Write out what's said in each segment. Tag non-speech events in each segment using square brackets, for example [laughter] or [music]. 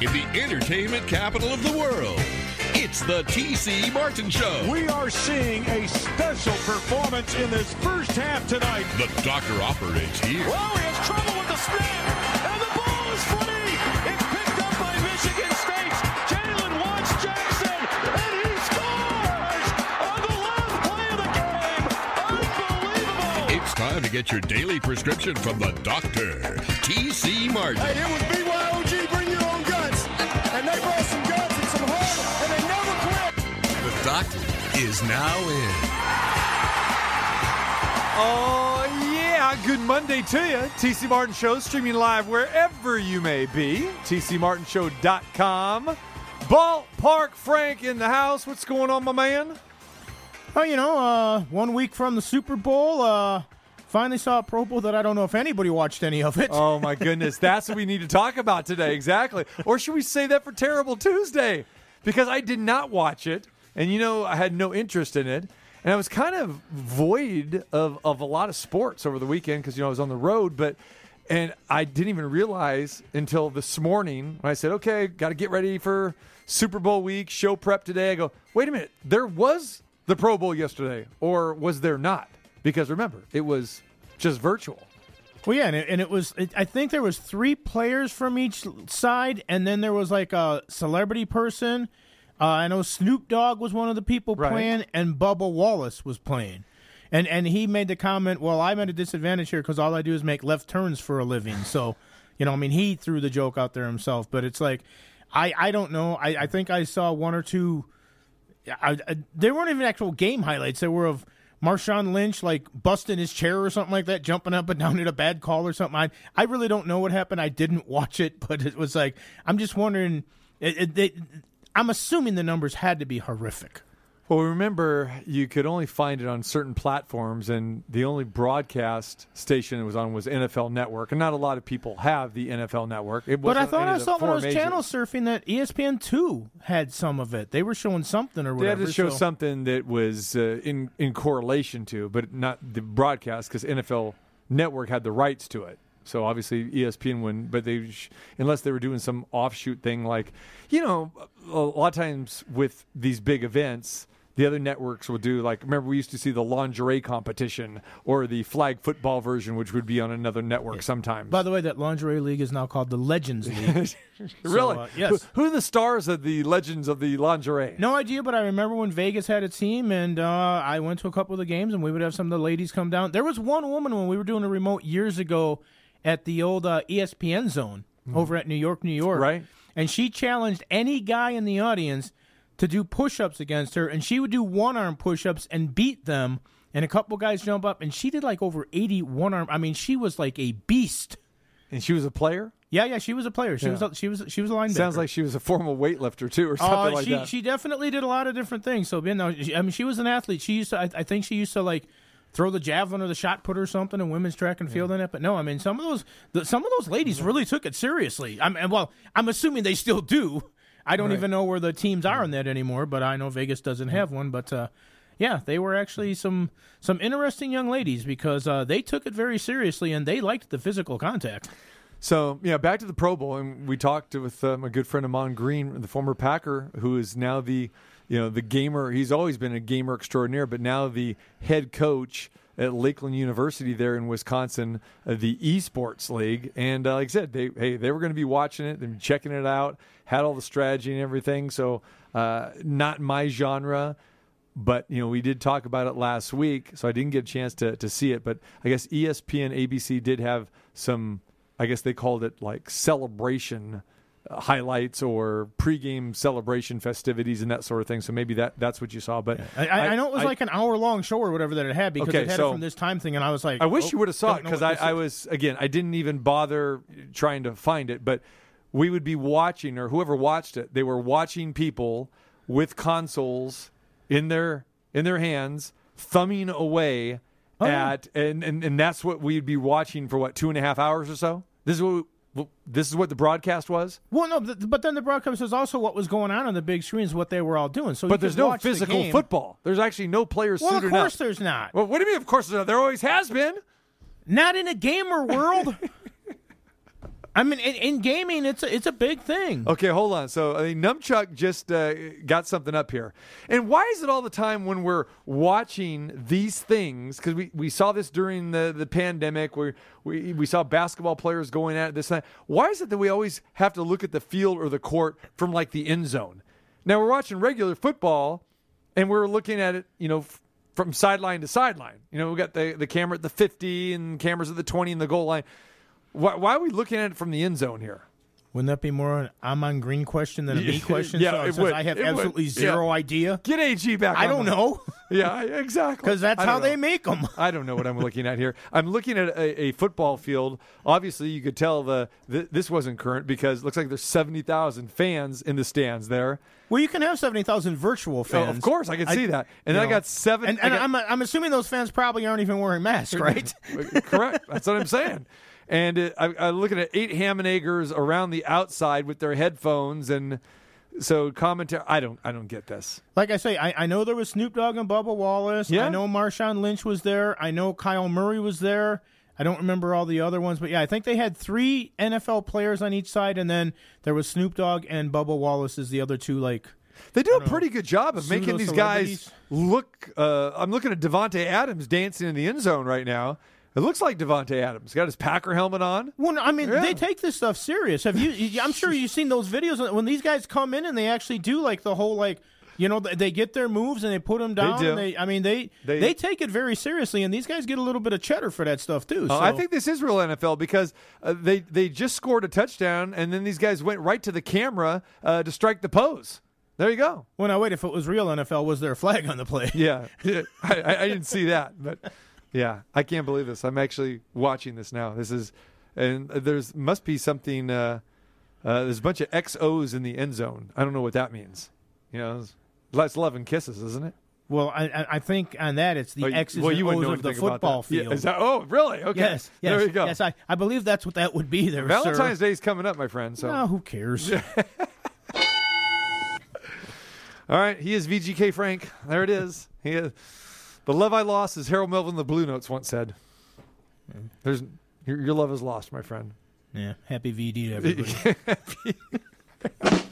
in the entertainment capital of the world. It's the TC Martin Show. We are seeing a special performance in this first half tonight. The doctor operates here. Oh, he has trouble with the snap, and the ball is free. It's picked up by Michigan State. Jalen Watts Jackson, and he scores on the last play of the game. Unbelievable. It's time to get your daily prescription from the doctor, TC Martin. Hey, it was BYOG, And they brought some guns and some heart, and they never quit. The doctor is now in. Oh, yeah. Good Monday to you. TC Martin Show streaming live wherever you may be. TCMartinshow.com. Ballpark Frank in the house. What's going on, my man? Oh, you know, uh, one week from the Super Bowl, uh, finally saw a Pro Bowl that I don't know if anybody watched any of it. Oh, my goodness. [laughs] That's what we need to talk about today. Exactly. Or should we say that for Terrible Tuesday? Because I did not watch it. And, you know, I had no interest in it. And I was kind of void of, of a lot of sports over the weekend because, you know, I was on the road. But, and I didn't even realize until this morning when I said, okay, got to get ready for Super Bowl week, show prep today. I go, wait a minute, there was the Pro Bowl yesterday, or was there not? Because remember, it was just virtual. Well, yeah, and it, and it was. It, I think there was three players from each side, and then there was like a celebrity person. Uh, I know Snoop Dogg was one of the people Right. playing, and Bubba Wallace was playing. And and he made the comment, "Well, I'm at a disadvantage here because all I do is make left turns for a living." So, you know, I mean, he threw the joke out there himself. But it's like, I I don't know. I I think I saw one or two I, I, they weren't even actual game highlights. They were of Marshawn Lynch like busting his chair or something like that, jumping up and down at a bad call or something. I I really don't know what happened. I didn't watch it, [laughs] but it was like I'm just wondering. It, it, I'm assuming the numbers had to be horrific. Well, remember, you could only find it on certain platforms, and the only broadcast station it was on was NFL Network, and not a lot of people have the NFL Network. It But I thought I saw when I was major- channel surfing that ESPN two had some of it. They were showing something or They had to show so- something that was uh, in in correlation to, but not the broadcast because NFL Network had the rights to it. So obviously ESPN wouldn't, but they sh- unless they were doing some offshoot thing like, you know, a lot of times with these big events. The other networks will do like remember we used to see the lingerie competition or the flag football version, which would be on another network sometimes. By the way, that lingerie league is now called the Legends [laughs] League. really, uh, yes. Who, who are the stars of the Legends of the lingerie? No idea, but I remember when Vegas had a team, and uh, I went to a couple of the games, and we would have some of the ladies come down. There was one woman when we were doing a remote years ago at the old uh, ESPN zone over at New York, New York, Right. And she challenged any guy in the audience to do push-ups against her, and she would do one-arm push-ups and beat them. And a couple guys jump up, and she did like over 80 one-arm. I mean, she was like a beast. And she was a player. Yeah, yeah, she was a player. She Yeah. was a, she was she was a linebacker. Sounds like she was a former weightlifter too, or something Uh, like she that. she definitely did a lot of different things. So you know, she, I mean, she was an athlete. She used to, I, I think, she used to like throw the javelin or the shot put or something in women's track and field in it. But no, I mean, some of those the, some of those ladies really took it seriously. I'm and, well, I'm assuming they still do. I don't even know where the teams are in that anymore, but I know Vegas doesn't have one. But uh, yeah, they were actually some some interesting young ladies because uh, they took it very seriously and they liked the physical contact. So yeah, back to the Pro Bowl, and we talked with uh, my good friend Ahman Green, the former Packer, who is now the you know the gamer. He's always been a gamer extraordinaire, but now the head coach at Lakeland University there in Wisconsin, uh, the esports league. And uh, like I said, they hey they were going to be watching it, they've checking it out, had all the strategy and everything. So uh, not my genre. But you know, we did talk about it last week, so I didn't get a chance to to see it. But I guess ESPN, ABC did have some. I guess they called it like celebration highlights or pregame celebration festivities and that sort of thing. So maybe that that's what you saw. But I, I, I know it was like an hour long show or whatever that it had because Okay, it had so- it from this time thing, and I was like, I wish oh, you would have saw it because I, I was again I didn't even bother trying to find it, but we would be watching or whoever watched it, they were watching people with consoles in their in their hands, thumbing away Oh, yeah. at and, and and that's what we'd be watching for what two and a half hours or so. This is what we, this is what the broadcast was. Well, no, but, then the broadcast was also what was going on on the big screens, what they were all doing. So But there's no the physical game. football. There's actually no players Well, of course up. there's not. Well, what do you mean? Of course, there's not. there always has been. Not in a gamer world. [laughs] I mean, in, in gaming, it's a, it's a big thing. Okay, hold on. So I mean, Numchuck just uh, got something up here. And why is it all the time when we're watching these things? Because we, we saw this during the, the pandemic where we, we saw basketball players going at this that. Why is it that we always have to look at the field or the court from like the end zone? Now we're watching regular football and we're looking at it, you know, f- from sideline to sideline. You know, we got the, the camera at the 50 and cameras at the 20 and the goal line. Why, why are we looking at it from the end zone here? Wouldn't that be more an Ahman Green question than a me [laughs] question? Yeah, So- it would. I have It would. absolutely Yeah. zero idea. Get AG back. I on don't the- know [laughs] Yeah, exactly. because that's how don't they make them. [laughs] I don't know what I'm looking at here. I'm looking at a, a football field. Obviously, you could tell the, th- this wasn't current because it looks like there's 70,000 fans in the stands there. Well, you can have seventy thousand virtual Oh, fans. of course, I can see that. And then you I got seven. And, and got- I'm I'm assuming those fans probably aren't even wearing masks, right? Correct. That's what I'm saying. And it, I, I'm looking at eight Hammond around the outside with their headphones, and so commentary. I don't. I don't get this. like I say, I, I know there was Snoop Dogg and Bubba Wallace. Yeah. I know Marshawn Lynch was there. I know Kyler Murray was there. I don't remember all the other ones, but yeah, I think they had three NFL players on each side, and then there was Snoop Dogg and Bubba Wallace as the other two. Like, They do a pretty good job of making these guys look. Uh, I'm looking at Davante Adams dancing in the end zone right now. It looks like Davante Adams. Got his Packer helmet on. well, I mean, Yeah. they take this stuff serious. Have you? I'm sure you've seen those videos when these guys come in and they actually do like the whole like. You know, they get their moves and they put them down. They do. and They, I mean, they, They- they take it very seriously, and these guys get a little bit of cheddar for that stuff too. Uh. I think this is real NFL because uh, they they just scored a touchdown and then these guys went right to the camera uh, to strike the pose. There you go. Well, now wait. If it was real NFL, was there a flag on the play? Yeah, [laughs] [laughs] I, I didn't see that, but yeah, I can't believe this. I'm actually watching this now. This is, and there's must be something. Uh, uh, there's a bunch of XOs in the end zone. I don't know what that means. You know, that's love and kisses, isn't it? Well, I, I think on that it's the Oh, X's well, and O's of the football. Yeah, field. is that- oh, really? Okay. yes, yes, There you go. yes. I, I believe that's what that would be there. Valentine's. Day is coming up, my friend. So, Oh, who cares? [laughs] [laughs] all right, he is VGK Frank. There it is. He is. The love I lost, as Harold Melvin, the Blue Notes once said. There's your, your love is lost, my friend. yeah, happy VD to everybody. [laughs]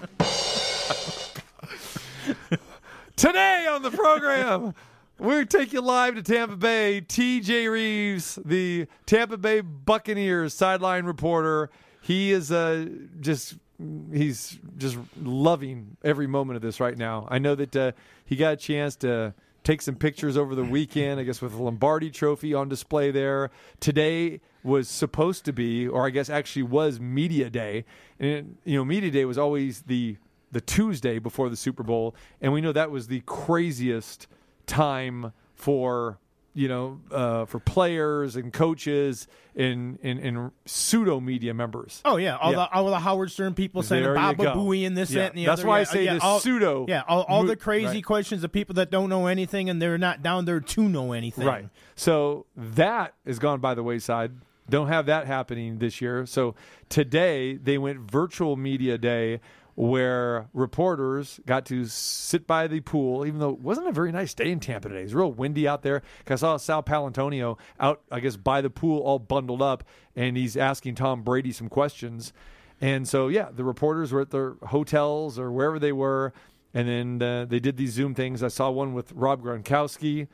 Today on the program, we take you live to Tampa Bay. TJ Rives, the Tampa Bay Buccaneers sideline reporter, he is uh, just he's just loving every moment of this right now. I know that uh, he got a chance to take some pictures over the weekend, I guess with the Lombardi Trophy on display there. Today was supposed to be, or I guess actually was media day, and you know, media day was always the the Tuesday before the Super Bowl, and we know that was the craziest time for you know uh, for players and coaches and and, and pseudo media members. Oh yeah, all Yeah. the all the Howard Stern people saying There Baba. Booey and this, Yeah. that, and the That's other. why I Yeah, say yeah, the all, pseudo Yeah, all, all mo- the crazy right. questions of people that don't know anything and they're not down there to know anything. Right. So that has gone by the wayside. Don't have that happening this year. So today they went virtual media day where reporters got to sit by the pool, even though it wasn't a very nice day in Tampa today. It was real windy out there. I saw Sal Paolantonio out, I guess, by the pool, all bundled up, and he's asking Tom Brady some questions. And so, yeah, the reporters were at their hotels or wherever they were, and then uh, they did these Zoom things. I saw one with Rob Gronkowski,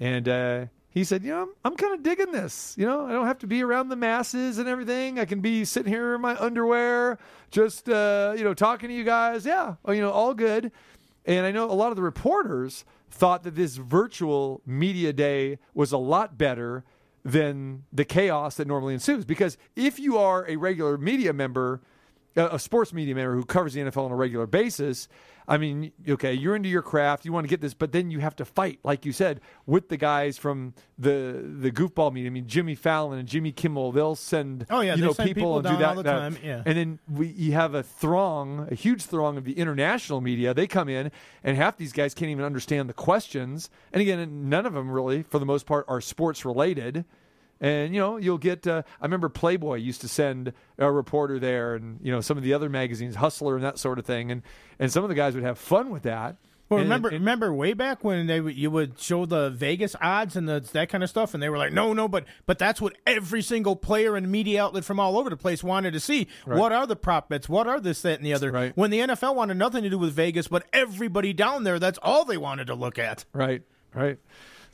and uh, he said, "You know, I'm, I'm kind of digging this. You know, I don't have to be around the masses and everything. I can be sitting here in my underwear, just uh, you know, talking to you guys. Yeah, you know, all good." And I know a lot of the reporters thought that this virtual media day was a lot better than the chaos that normally ensues. Because if you are a regular media member, a sports media member who covers the NFL on a regular basis, I mean, okay, you're into your craft, you want to get this, but then you have to fight, like you said, with the guys from the the goofball media. I mean, Jimmy Fallon and Jimmy Kimmel, they'll send Oh, yeah, you know people, people and do that, all the that. time, yeah. and then we you have a throng, a huge throng of the international media. They come in, and half these guys can't even understand the questions. And again, none of them really, for the most part, are sports related. And you know, you'll get. Uh, I remember Playboy used to send a reporter there, and you know, some of the other magazines, Hustler and that sort of thing. And and some of the guys would have fun with that. Well, And- remember, and- remember way back when they you would show the Vegas odds and the, that kind of stuff, and they were like, "No, no," but but that's what every single player and media outlet from all over the place wanted to see. What are the prop bets? What are this, that, and the other? Right. When the NFL wanted nothing to do with Vegas, but everybody down there, that's all they wanted to look at. Right, right.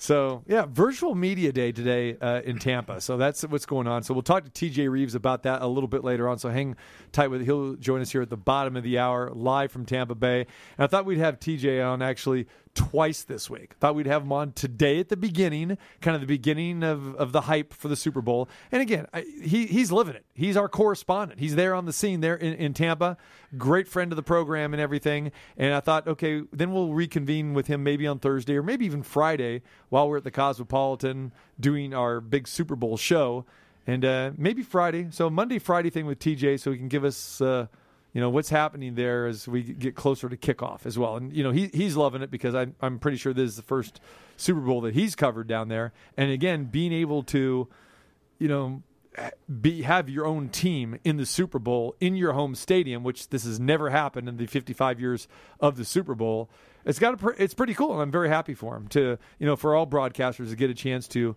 So yeah, virtual media day today uh, in Tampa. So that's what's going on. So we'll talk to TJ Rives about that a little bit later on. So hang tight with. He'll join us here at the bottom of the hour, live from Tampa Bay. And I thought we'd have TJ on actually twice this week. Thought we'd have him on today at the beginning, kind of the beginning of, of the hype for the Super Bowl. And again, I, he he's living it. He's our correspondent. He's there on the scene there in, in Tampa. Great friend of the program and everything. And I thought, okay, then we'll reconvene with him maybe on Thursday or maybe even Friday while we're at the Cosmopolitan doing our big Super Bowl show. And uh, maybe Friday. So Monday, Friday thing with TJ so he can give us. Uh, you know what's happening there as we get closer to kickoff as well. And you know he he's loving it because I, I'm pretty sure this is the first Super Bowl that he's covered down there. And again, being able to, you know, be have your own team in the Super Bowl in your home stadium, which this has never happened in the 55 years of the Super Bowl. It's got a, it's pretty cool, and I'm very happy for him to you know for all broadcasters to get a chance to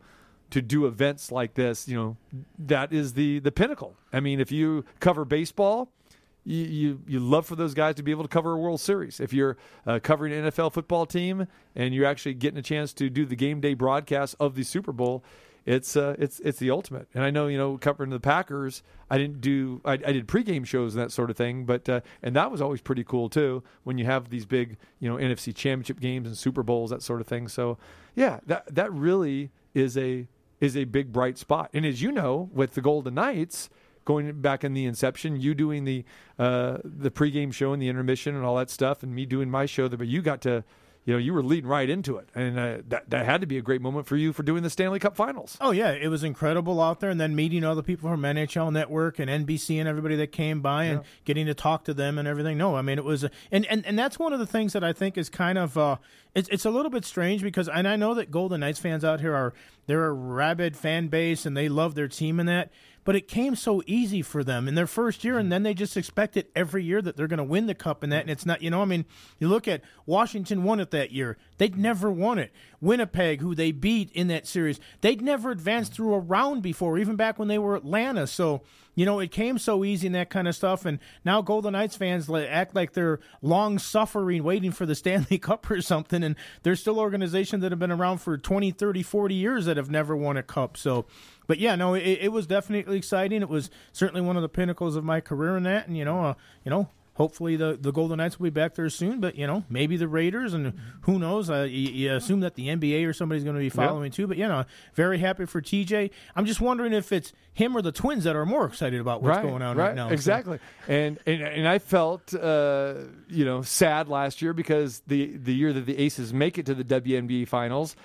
to do events like this. You know that is the the pinnacle. I mean, if you cover baseball you, you you love for those guys to be able to cover a World Series. If you're uh, covering an NFL football team and you're actually getting a chance to do the game day broadcast of the Super Bowl, it's uh, it's it's the ultimate. And I know you know covering the Packers, I didn't do I, I did pregame shows and that sort of thing, but uh, and that was always pretty cool too when you have these big you know NFC Championship games and Super Bowls that sort of thing. So yeah, that that really is a is a big bright spot. And as you know, with the Golden Knights going back in the inception, you doing the uh, the pregame show and the intermission and all that stuff, and me doing my show. But you got to, you know, you were leading right into it, and uh, that that had to be a great moment for you for doing the Stanley Cup Finals. Oh yeah, it was incredible out there, and then meeting all the people from NHL Network and NBC and everybody that came by, and getting to talk to them and everything. No, I mean it was, and and, and that's one of the things that I think is kind of, uh, it's it's a little bit strange because, and I know that Golden Knights fans out here are they're a rabid fan base and they love their team and that. But it came so easy for them in their first year, and then they just expect it every year that they're going to win the cup and that. And it's not, you know, I mean, you look at Washington won it that year. They'd never won it. Winnipeg, who they beat in that series, they'd never advanced through a round before, even back when they were Atlanta. So, you know, it came so easy and that kind of stuff. And now Golden Knights fans act like they're long suffering, waiting for the [laughs] Stanley Cup or something. And there's still organizations that have been around for 20, 30, 40 years that have never won a cup. So, but yeah, no, it, it was definitely exciting. It was certainly one of the pinnacles of my career in that. And, you know, uh, you know, hopefully the, the Golden Knights will be back there soon. But you know, maybe the Raiders, and who knows? Uh, you, you assume that the NBA or somebody's going to be following too. But you know, very happy for TJ. I'm just wondering if it's him or the Twins that are more excited about what's going on right, now. So- Exactly. And, and and I felt uh, you know sad last year because the the year that the Aces make it to the WNBA finals,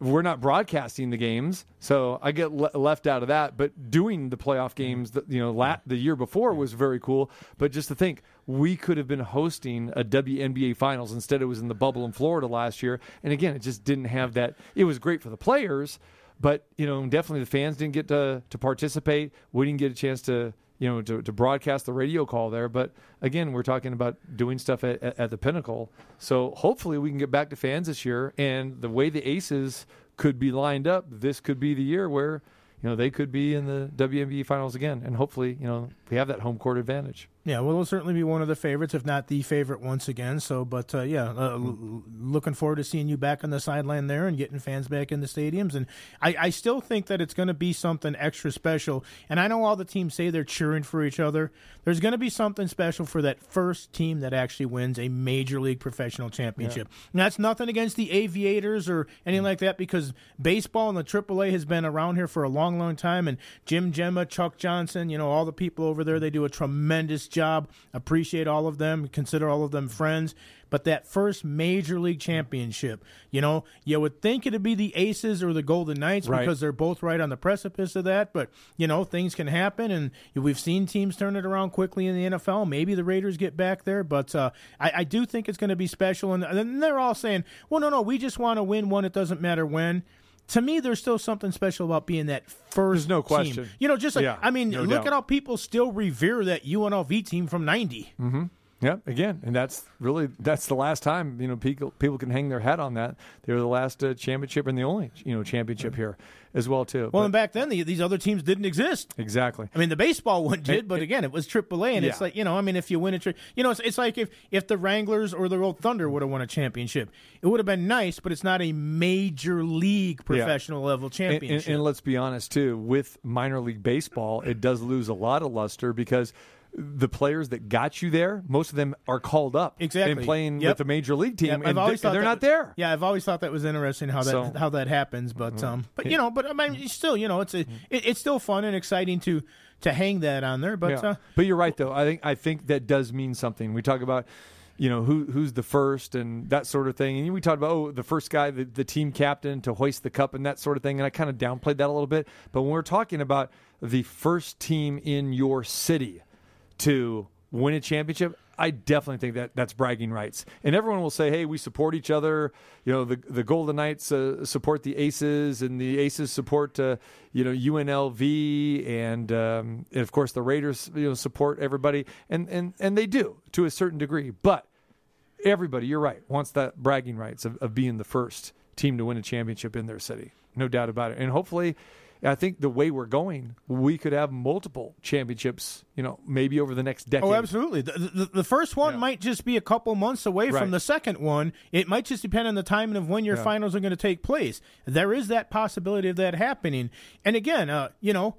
we're not broadcasting the games, so I get le- left out of that. But doing the playoff games, that, you know, la- the year before was very cool. But just to think, we could have been hosting a WNBA finals instead. It was in the bubble in Florida last year, and again, it just didn't have that. It was great for the players, but you know, definitely the fans didn't get to to participate. We didn't get a chance to you know to, to broadcast the radio call there. But again, we're talking about doing stuff at, at, at the pinnacle. So hopefully we can get back to fans this year. And the way the Aces could be lined up, this could be the year where you know they could be in the WNBA finals again. And hopefully you know we have that home court advantage. Yeah, well, it'll certainly be one of the favorites, if not the favorite, once again. So, but uh, yeah, uh, l- looking forward to seeing you back on the sideline there and getting fans back in the stadiums. And I, I still think that it's going to be something extra special. And I know all the teams say they're cheering for each other. There's going to be something special for that first team that actually wins a major league professional championship. And that's nothing against the Aviators or anything like that, because baseball and the AAA has been around here for a long, long time. And Jim Gemma, Chuck Johnson, you know, all the people over there, they do a tremendous job. Appreciate all of them. Consider all of them friends. But that first major league championship, you know, you would think it'd be the Aces or the Golden Knights Right. because they're both right on the precipice of that. But you know, things can happen, and we've seen teams turn it around quickly in the NFL. Maybe the Raiders get back there, but uh, I, I do think it's going to be special. And then they're all saying, "Well, no, no, we just want to win one. It doesn't matter when." To me, there's still something special about being that first. There's no team. question. You know, just like Yeah, I mean, no look doubt. at how people still revere that UNLV team from '90. Yeah, mm-hmm. Yeah, again, and that's really that's the last time you know people people can hang their hat on that. They were the last uh, championship and the only you know championship here as well too. Well, But- and back then the, these other teams didn't exist. exactly. I mean, the baseball one did, but again, it was AAA, and it's like you know, I mean, if you win a, tri- you know, it's, it's like if if the Wranglers or the old Thunder would have won a championship, it would have been nice, but it's not a major league professional level And, championship. and, and let's be honest too, with minor league baseball, it does lose a lot of luster because the players that got you there, most of them are called up Exactly. and playing Yep. with the major league team, Yep, and they're, thought they're not was- there. Yeah, I've always thought that was interesting how that So- Mm-hmm. how that happens. But um, but you know, but I mean, still, you know, it's a it, it's still fun and exciting to to hang that on there. But Yeah. uh, but you're right though. I think I think that does mean something. We talk about you know who who's the first and that sort of thing. And we talked about oh the first guy, the, the team captain to hoist the cup and that sort of thing. And I kind of downplayed that a little bit. But when we're talking about the first team in your city to win a championship, I definitely think that that's bragging rights. And everyone will say, "Hey, we support each other." You know, the the Golden Knights uh, support the Aces, and the Aces support uh, you know UNLV, and um, and of course the Raiders you know support everybody, and and and they do to a certain degree. But everybody, you're right, wants that bragging rights of, of being the first team to win a championship in their city, no doubt about it. And hopefully, I think the way we're going, we could have multiple championships. You know, maybe over the next decade. Oh, absolutely. The, the, the first one Yeah. might just be a couple months away Right. from the second one. It might just depend on the timing of when your Yeah. finals are going to take place. There is that possibility of that happening. And again, uh, you know,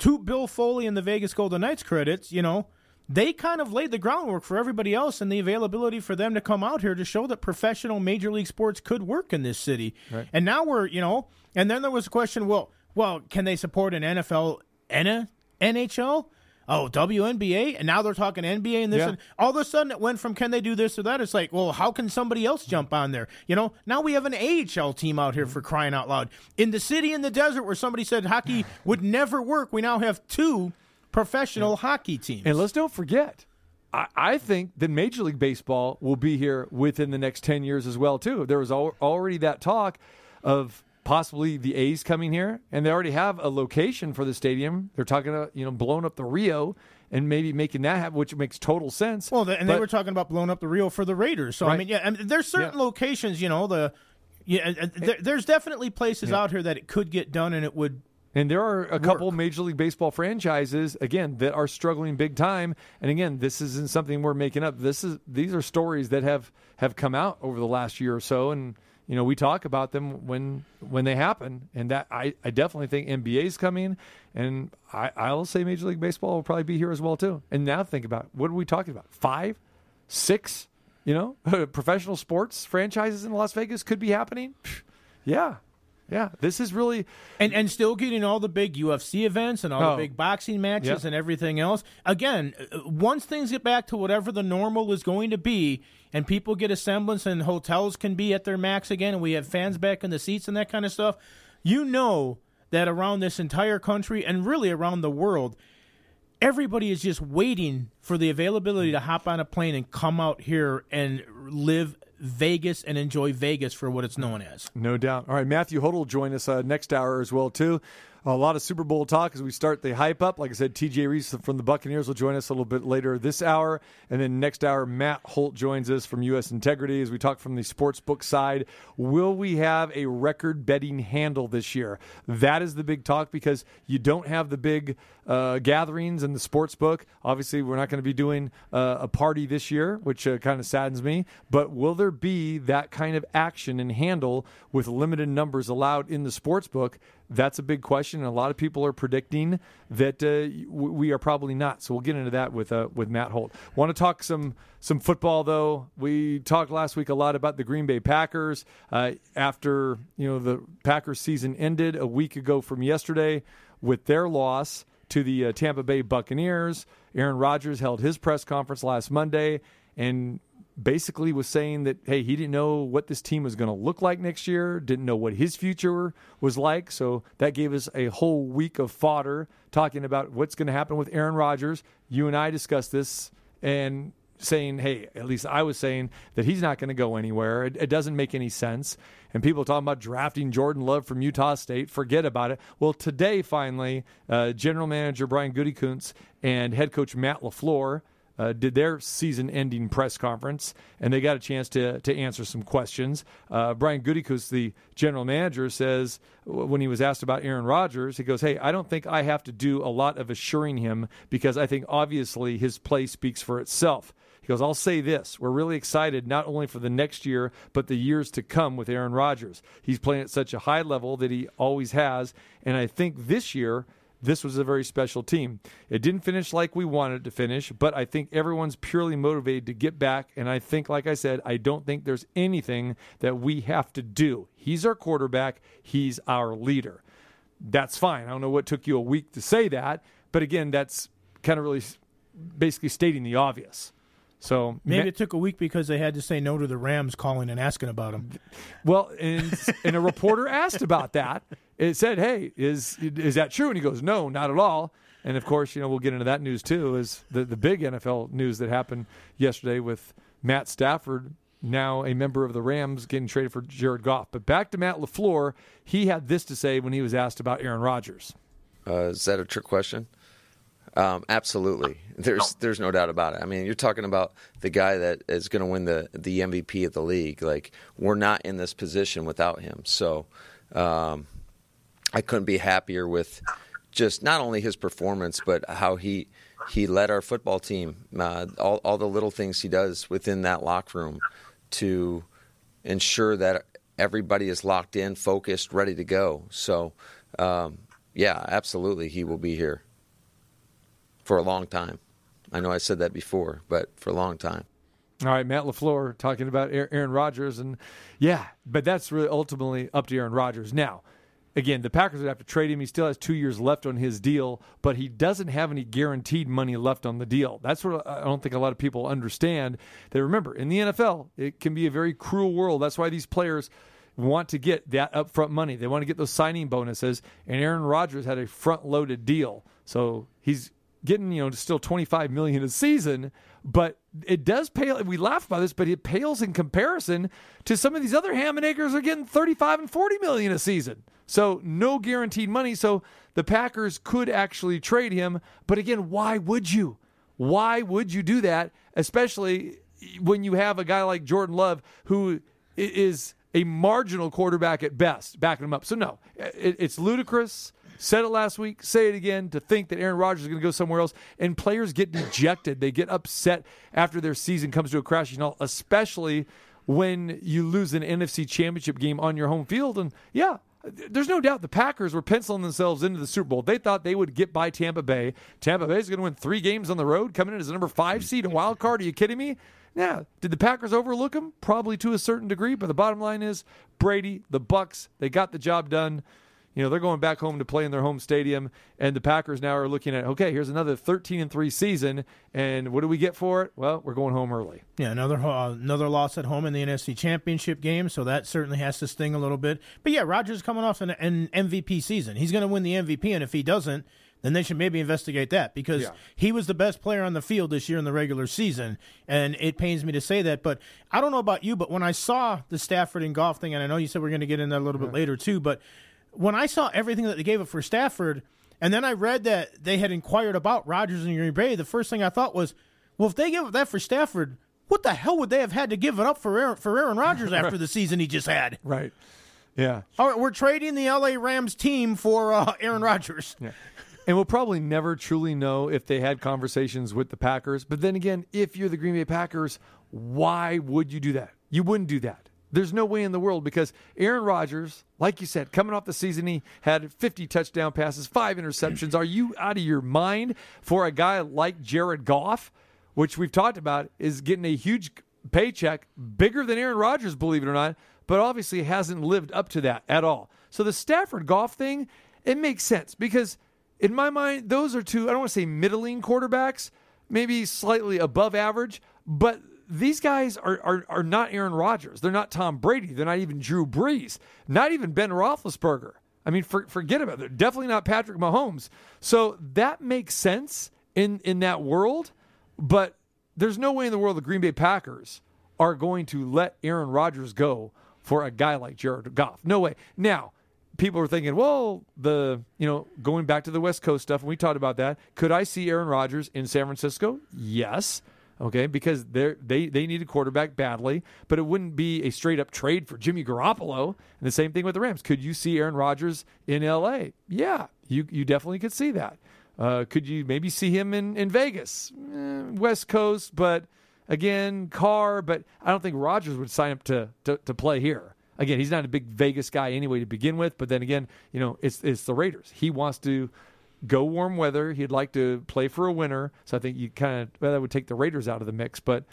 to Bill Foley and the Vegas Golden Knights credits, you know, they kind of laid the groundwork for everybody else and the availability for them to come out here to show that professional major league sports could work in this city. Right. And now we're, you know, and then there was a question, well, well, can they support an NFL and oh, a NHL? Oh, WNBA, and now they're talking NBA and this, Yeah. and all of a sudden it went from can they do this or that? It's like, well, how can somebody else jump on there? You know, now we have an AHL team out here mm-hmm. for crying out loud. In the city in the desert where somebody said hockey [sighs] would never work, we now have two professional hockey teams. And let's don't forget, I, think that Major League Baseball will be here within the next 10 years as well, too. There was al- already that talk of possibly the A's coming here, and they already have a location for the stadium. They're talking about, you know, blowing up the Rio and maybe making that happen, which makes total sense. Well, the, and they were talking about blowing up the Rio for the Raiders. So I mean, yeah, I mean, there's certain Yeah. locations, you know, the yeah, there, there's definitely places out here that it could get done, and it would. And there are a couple Major League Baseball franchises again that are struggling big time. And again, this isn't something we're making up. This is these are stories that have have come out over the last year or so, and you know we talk about them when when they happen. And that I, I definitely think NBA is coming, and I I'll say Major League Baseball will probably be here as well too. And now think about what are we talking about? Five, six, you know, [laughs] professional sports franchises in Las Vegas could be happening. Yeah. Yeah, this is really And, and still getting all the big UFC events and all Oh. the big boxing matches Yep. and everything else. Again, uh, once things get back to whatever the normal is going to be, and people get a semblance, and hotels can be at their max again, and we have fans back in the seats and that kind of stuff, you know that around this entire country and really around the world, everybody is just waiting for the availability to hop on a plane and come out here and live Vegas and enjoy Vegas for what it's known as. No doubt. All right, Matthew Holt will join us uh, next hour as well too. A lot of Super Bowl talk as we start the hype up. Like I said, TJ Rives from the Buccaneers will join us a little bit later this hour, and then next hour Matt Holt joins us from U.S. Integrity as we talk from the sports book side. Will we have a record betting handle this year? That is the big talk because you don't have the big uh, gatherings in the sports book. Obviously, we're not going to be doing uh, a party this year, which uh, kind of saddens me. But will there be that kind of action and handle with limited numbers allowed in the sports book? That's a big question, and a lot of people are predicting that uh, we are probably not. So we'll get into that with uh, with Matt Holt. Want to talk some some football though? We talked last week a lot about the Green Bay Packers uh, after you know the Packers season ended a week ago from yesterday with their loss to the uh, Tampa Bay Buccaneers. Aaron Rodgers held his press conference last Monday and basically was saying that hey he didn't know what this team was going to look like next year didn't know what his future was like so that gave us a whole week of fodder talking about what's going to happen with Aaron Rodgers you and I discussed this and saying hey at least I was saying that he's not going to go anywhere it, it doesn't make any sense and people talking about drafting Jordan Love from Utah State forget about it well today finally uh, general manager Brian Gutekunst and head coach Matt LaFleur uh, did their season-ending press conference, and they got a chance to to answer some questions. Uh, Brian Gutekunst, the general manager, says when he was asked about Aaron Rodgers, he goes, "Hey, I don't think I have to do a lot of assuring him because I think obviously his play speaks for itself." Goes, I'll say this. We're really excited not only for the next year, but the years to come with Aaron Rodgers. He's playing at such a high level that he always has. And I think this year, this was a very special team. It didn't finish like we wanted to finish, but I think everyone's purely motivated to get back. And I think, like I said, I don't think there's anything that we have to do. He's our quarterback, he's our leader. That's fine. I don't know what took you a week to say that, but again, that's kind of really basically stating the obvious. So Maybe ma- it took a week because they had to say no to the Rams calling and asking about him. Well, and, and a reporter asked about that. It said, "Hey, is is that true?" And he goes, "No, not at all." And of course, you know, we'll get into that news too. Is the the big NFL news that happened yesterday with Matt Stafford, now a member of the Rams, getting traded for Jared Goff. But back to Matt Lafleur, he had this to say when he was asked about Aaron Rodgers. Uh, is that a trick question? Um, absolutely. There's there's no doubt about it. I mean, you're talking about the guy that is going to win the the MVP of the league. Like we're not in this position without him. So um, I couldn't be happier with just not only his performance, but how he he led our football team. Uh, all all the little things he does within that locker room to ensure that everybody is locked in, focused, ready to go. So. Um, yeah, absolutely, he will be here for a long time. I know I said that before, but for a long time. All right, Matt LaFleur talking about Aaron Rodgers. And yeah, but that's really ultimately up to Aaron Rodgers. Now, again, the Packers would have to trade him. He still has two years left on his deal, but he doesn't have any guaranteed money left on the deal. That's what I don't think a lot of people understand. They remember in the NFL, it can be a very cruel world. That's why these players want to get that upfront money. They want to get those signing bonuses. And Aaron Rodgers had a front loaded deal. So he's getting, you know, still 25 million a season, but it does pale we laugh about this, but it pales in comparison to some of these other ham and eggers are getting 35 and 40 million a season. So no guaranteed money. So the Packers could actually trade him, but again, why would you? Why would you do that, especially when you have a guy like Jordan Love who is a marginal quarterback at best, backing him up. So no, it, it's ludicrous. Said it last week, say it again, to think that Aaron Rodgers is going to go somewhere else. And players get dejected. They get upset after their season comes to a crashing halt, especially when you lose an NFC championship game on your home field. And yeah, there's no doubt the Packers were penciling themselves into the Super Bowl. They thought they would get by Tampa Bay. Tampa Bay is going to win three games on the road, coming in as a number five seed, a wild card. Are you kidding me? Yeah, did the Packers overlook them? Probably to a certain degree, but the bottom line is Brady, the Bucks, they got the job done. You know, they're going back home to play in their home stadium, and the Packers now are looking at okay, here's another 13 and three season, and what do we get for it? Well, we're going home early. Yeah, another uh, another loss at home in the NFC Championship game, so that certainly has to sting a little bit. But yeah, Rodgers coming off an, an MVP season, he's going to win the MVP, and if he doesn't, then they should maybe investigate that because Yeah. he was the best player on the field this year in the regular season. And it pains me to say that, but I don't know about you, but when I saw the Stafford and Goff thing, and I know you said we're going to get in that a little bit later too, but when I saw everything that they gave up for Stafford, and then I read that they had inquired about Rodgers and Green Bay, the first thing I thought was, well, if they give up that for Stafford, what the hell would they have had to give it up for Aaron, for Aaron Rodgers after the [laughs] season he just had? Right. Yeah. All right, we're trading the LA Rams team for uh, Aaron Rodgers. Yeah. And we'll probably never truly know if they had conversations with the Packers. But then again, if you're the Green Bay Packers, why would you do that? You wouldn't do that. There's no way in the world because Aaron Rodgers, like you said, coming off the season, he had 50 touchdown passes, five interceptions. Are you out of your mind for a guy like Jared Goff, which we've talked about, is getting a huge paycheck, bigger than Aaron Rodgers, believe it or not, but obviously hasn't lived up to that at all. So the Stafford Goff thing, it makes sense because in my mind, those are two, I don't want to say middling quarterbacks, maybe slightly above average, but these guys are, are, are not Aaron Rodgers. They're not Tom Brady. They're not even Drew Brees. Not even Ben Roethlisberger. I mean, for, forget about it. They're definitely not Patrick Mahomes. So that makes sense in, in that world, but there's no way in the world the Green Bay Packers are going to let Aaron Rodgers go for a guy like Jared Goff. No way. Now, people are thinking, well, the you know going back to the West Coast stuff, and we talked about that. Could I see Aaron Rodgers in San Francisco? Yes. Okay, because they they they need a quarterback badly, but it wouldn't be a straight up trade for Jimmy Garoppolo. And the same thing with the Rams. Could you see Aaron Rodgers in L.A.? Yeah, you you definitely could see that. Uh, could you maybe see him in in Vegas, Eh, West Coast? But again, Carr. But I don't think Rodgers would sign up to to, to play here. Again, he's not a big Vegas guy anyway to begin with. But then again, you know, it's it's the Raiders. He wants to go warm weather. He'd like to play for a winner. So I think you kind of well, that would take the Raiders out of the mix. But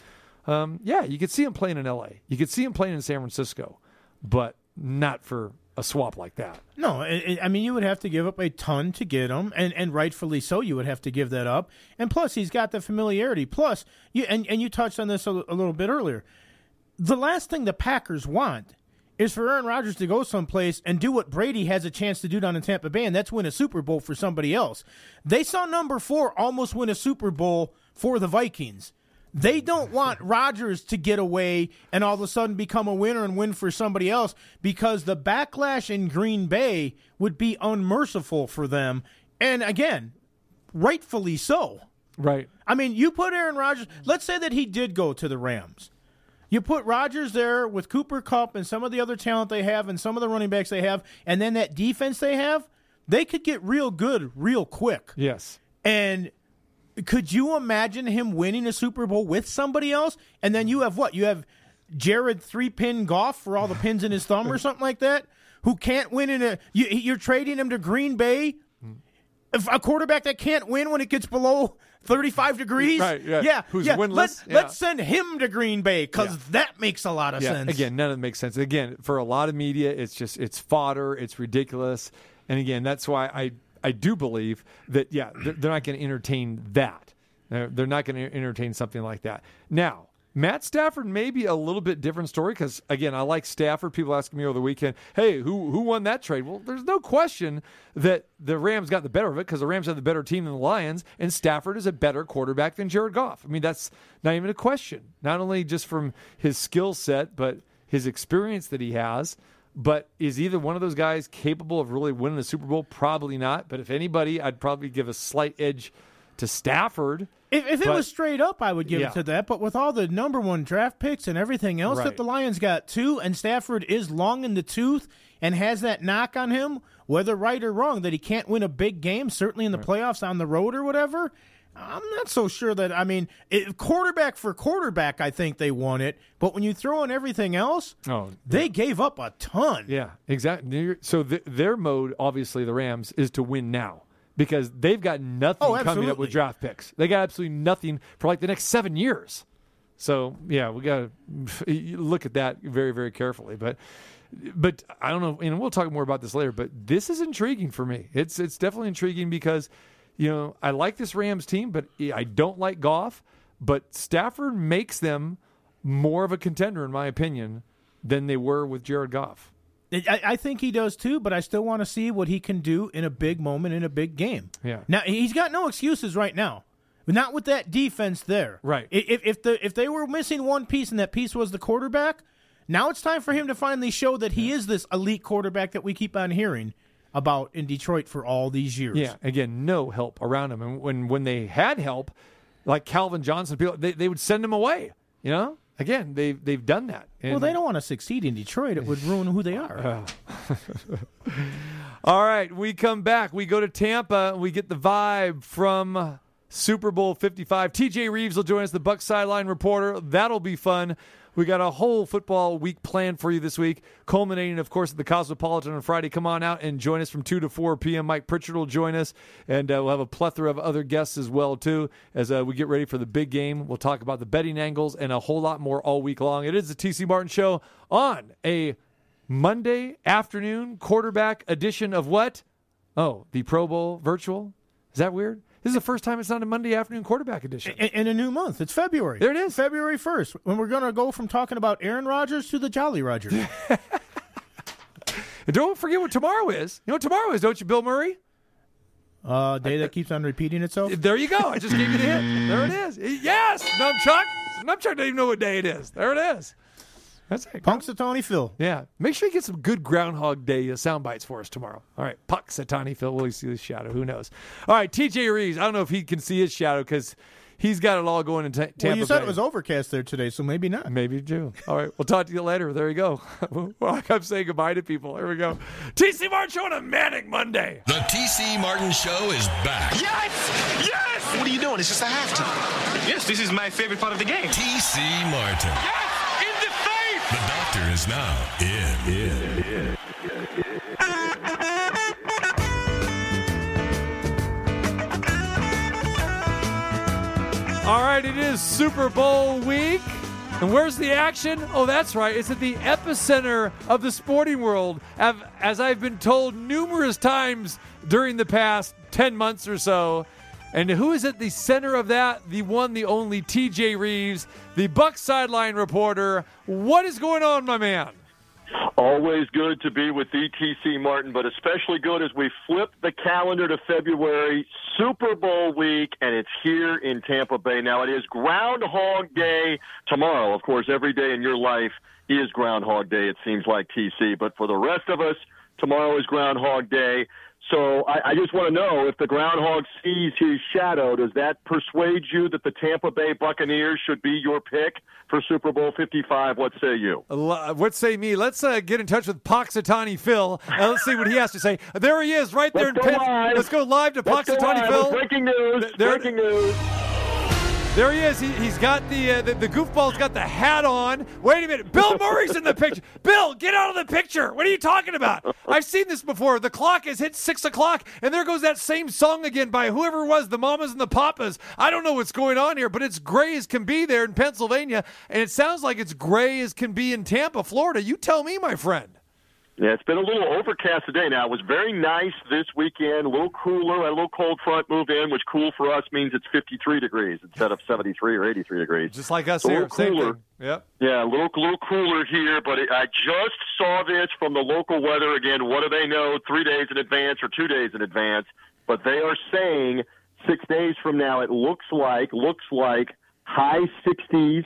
um, yeah, you could see him playing in L.A. You could see him playing in San Francisco, but not for a swap like that. No, I mean you would have to give up a ton to get him, and, and rightfully so. You would have to give that up, and plus he's got the familiarity. Plus, you and, and you touched on this a, a little bit earlier. The last thing the Packers want is for Aaron Rodgers to go someplace and do what Brady has a chance to do down in Tampa Bay, and that's win a Super Bowl for somebody else. They saw number four almost win a Super Bowl for the Vikings. They don't want Rodgers to get away and all of a sudden become a winner and win for somebody else because the backlash in Green Bay would be unmerciful for them. And again, rightfully so. Right. I mean, you put Aaron Rodgers, let's say that he did go to the Rams. You put Rodgers there with Cooper Kupp and some of the other talent they have and some of the running backs they have, and then that defense they have, they could get real good real quick. Yes. And could you imagine him winning a Super Bowl with somebody else? And then you have what? You have Jared three pin Goff for all the pins in his thumb or something like that, who can't win in a. You, you're trading him to Green Bay, a quarterback that can't win when it gets below 35 degrees. Right, yeah. yeah, Who's yeah. winless, Let's yeah. let's send him to Green Bay because Yeah. that makes a lot of Yeah. sense. Again, none of it makes sense. Again, for a lot of media, it's just it's fodder. It's ridiculous. And again, that's why I I do believe that yeah, they're, they're not going to entertain that. They're, they're not going to entertain something like that. Now. Matt Stafford may be a little bit different story because again, I like Stafford. People asking me over the weekend, "Hey, who who won that trade?" Well, there's no question that the Rams got the better of it because the Rams have the better team than the Lions, and Stafford is a better quarterback than Jared Goff. I mean, that's not even a question. Not only just from his skill set, but his experience that he has. But is either one of those guys capable of really winning the Super Bowl? Probably not. But if anybody, I'd probably give a slight edge to Stafford. If, if it But- was straight up, I would give Yeah. it to that. But with all the number one draft picks and everything else Right. that the Lions got too, and Stafford is long in the tooth and has that knock on him, whether right or wrong, that he can't win a big game, certainly in the playoffs on the road or whatever. I'm not so sure that. I mean, it, quarterback for quarterback, I think they won it. But when you throw in everything else, Oh, they gave up a ton. Yeah, exactly. So th- their mode, obviously, the Rams, is to win now because they've got nothing Oh, coming up with draft picks. They got absolutely nothing for like the next seven years. So yeah, we got to [laughs] look at that very, very carefully. But but I don't know, and we'll talk more about this later. But this is intriguing for me. It's it's definitely intriguing because you know I like this Rams team, but I don't like Goff. But Stafford makes them more of a contender, in my opinion, than they were with Jared Goff. I, I think he does too, but I still want to see what he can do in a big moment in a big game. Yeah. Now he's got no excuses right now. Not with that defense there. Right. If if the if they were missing one piece and that piece was the quarterback, now it's time for him to finally show that he is this elite quarterback that we keep on hearing about in Detroit for all these years. Yeah, again, no help around him. And when when they had help, like Calvin Johnson, people they, they would send him away. You know, again, they've they've done that. Well, they don't want to succeed in Detroit. It would ruin who they [laughs] are. [laughs] All right, we come back. We go to Tampa. We get the vibe from Super Bowl 55. TJ Rives will join us, the Buck sideline reporter. That'll be fun. We got a whole football week planned for you this week, culminating, of course, at the Cosmopolitan on Friday. Come on out and join us from 2 to 4 p.m. Mike Pritchard will join us, and uh, we'll have a plethora of other guests as well, too, as uh, we get ready for the big game. We'll talk about the betting angles and a whole lot more all week long. It is the TC Martin Show on a Monday afternoon quarterback edition of what? Oh, the Pro Bowl virtual. Is that weird? This is the first time it's not a Monday afternoon quarterback edition. in, in a new month. It's February. There it is. February 1st, when we're going to go from talking about Aaron Rodgers to the Jolly Roger. [laughs] And don't forget what tomorrow is. You know what tomorrow is, don't you, Bill Murray? uh, day that keeps on repeating itself. There you go. I just gave you the hint. There it is. Yes, Numchuck. Numchuck doesn't even know what day it is. There it is. That's it. Punxsutawney Phil. Yeah. Make sure you get some good Groundhog Day uh, sound bites for us tomorrow. All right. Punxsutawney Phil. Will he see his shadow? Who knows? All right. TJ Rives. I don't know if he can see his shadow because he's got it all going in ta- Tampa Well, you said Bay. it was overcast there today, so maybe not. Maybe do. All right. We'll talk to you later. There you go. [laughs] well, I'm saying goodbye to people. There we go. TC Martin Show on a manic Monday. The TC Martin Show is back. Yes! Yes! What are you doing? It's just a halftime. Yes, this is my favorite part of the game. TC Martin. Yes! Doctor is now in. In. All right, it is Super Bowl week. And where's the action? Oh, that's right. It's at the epicenter of the sporting world. As I've been told numerous times during the past 10 months or so. And who is at the center of that? The one, the only TJ Rives, the Buck sideline reporter. What is going on, my man? Always good to be with ETC Martin, but especially good as we flip the calendar to February, Super Bowl week, and it's here in Tampa Bay. Now, it is Groundhog Day tomorrow. Of course, every day in your life is Groundhog Day, it seems like TC. But for the rest of us, tomorrow is Groundhog Day. So I, I just want to know if the groundhog sees his shadow, does that persuade you that the Tampa Bay Buccaneers should be your pick for Super Bowl 55? What say you? What say me? Let's uh, get in touch with Punxsutawney Phil and let's see what he has to say. There he is, right there Let's in Penn. Let's go live to Let's Punxsutawney. Phil. Breaking news. There- breaking news. There he is. He, he's got the, uh, the the goofball's got the hat on. Wait a minute. Bill Murray's in the picture. [laughs] Bill, get out of the picture. What are you talking about? I've seen this before. The clock has hit six o'clock, and there goes that same song again by whoever it was, the Mamas and the Papas. I don't know what's going on here, but it's gray as can be there in Pennsylvania, and it sounds like it's gray as can be in Tampa, Florida. You tell me, my friend. Yeah, it's been a little overcast today. Now it was very nice this weekend. A little cooler. A little cold front move in, which cool for us means it's 53 degrees instead of 73 or 83 degrees. Just like us A here. Same cooler. thing. Yep. Yeah, a little little cooler here, but it, I just saw this from the local weather again. What do they know? Three days in advance or two days in advance? But they are saying six days from now. It looks like looks like high 60s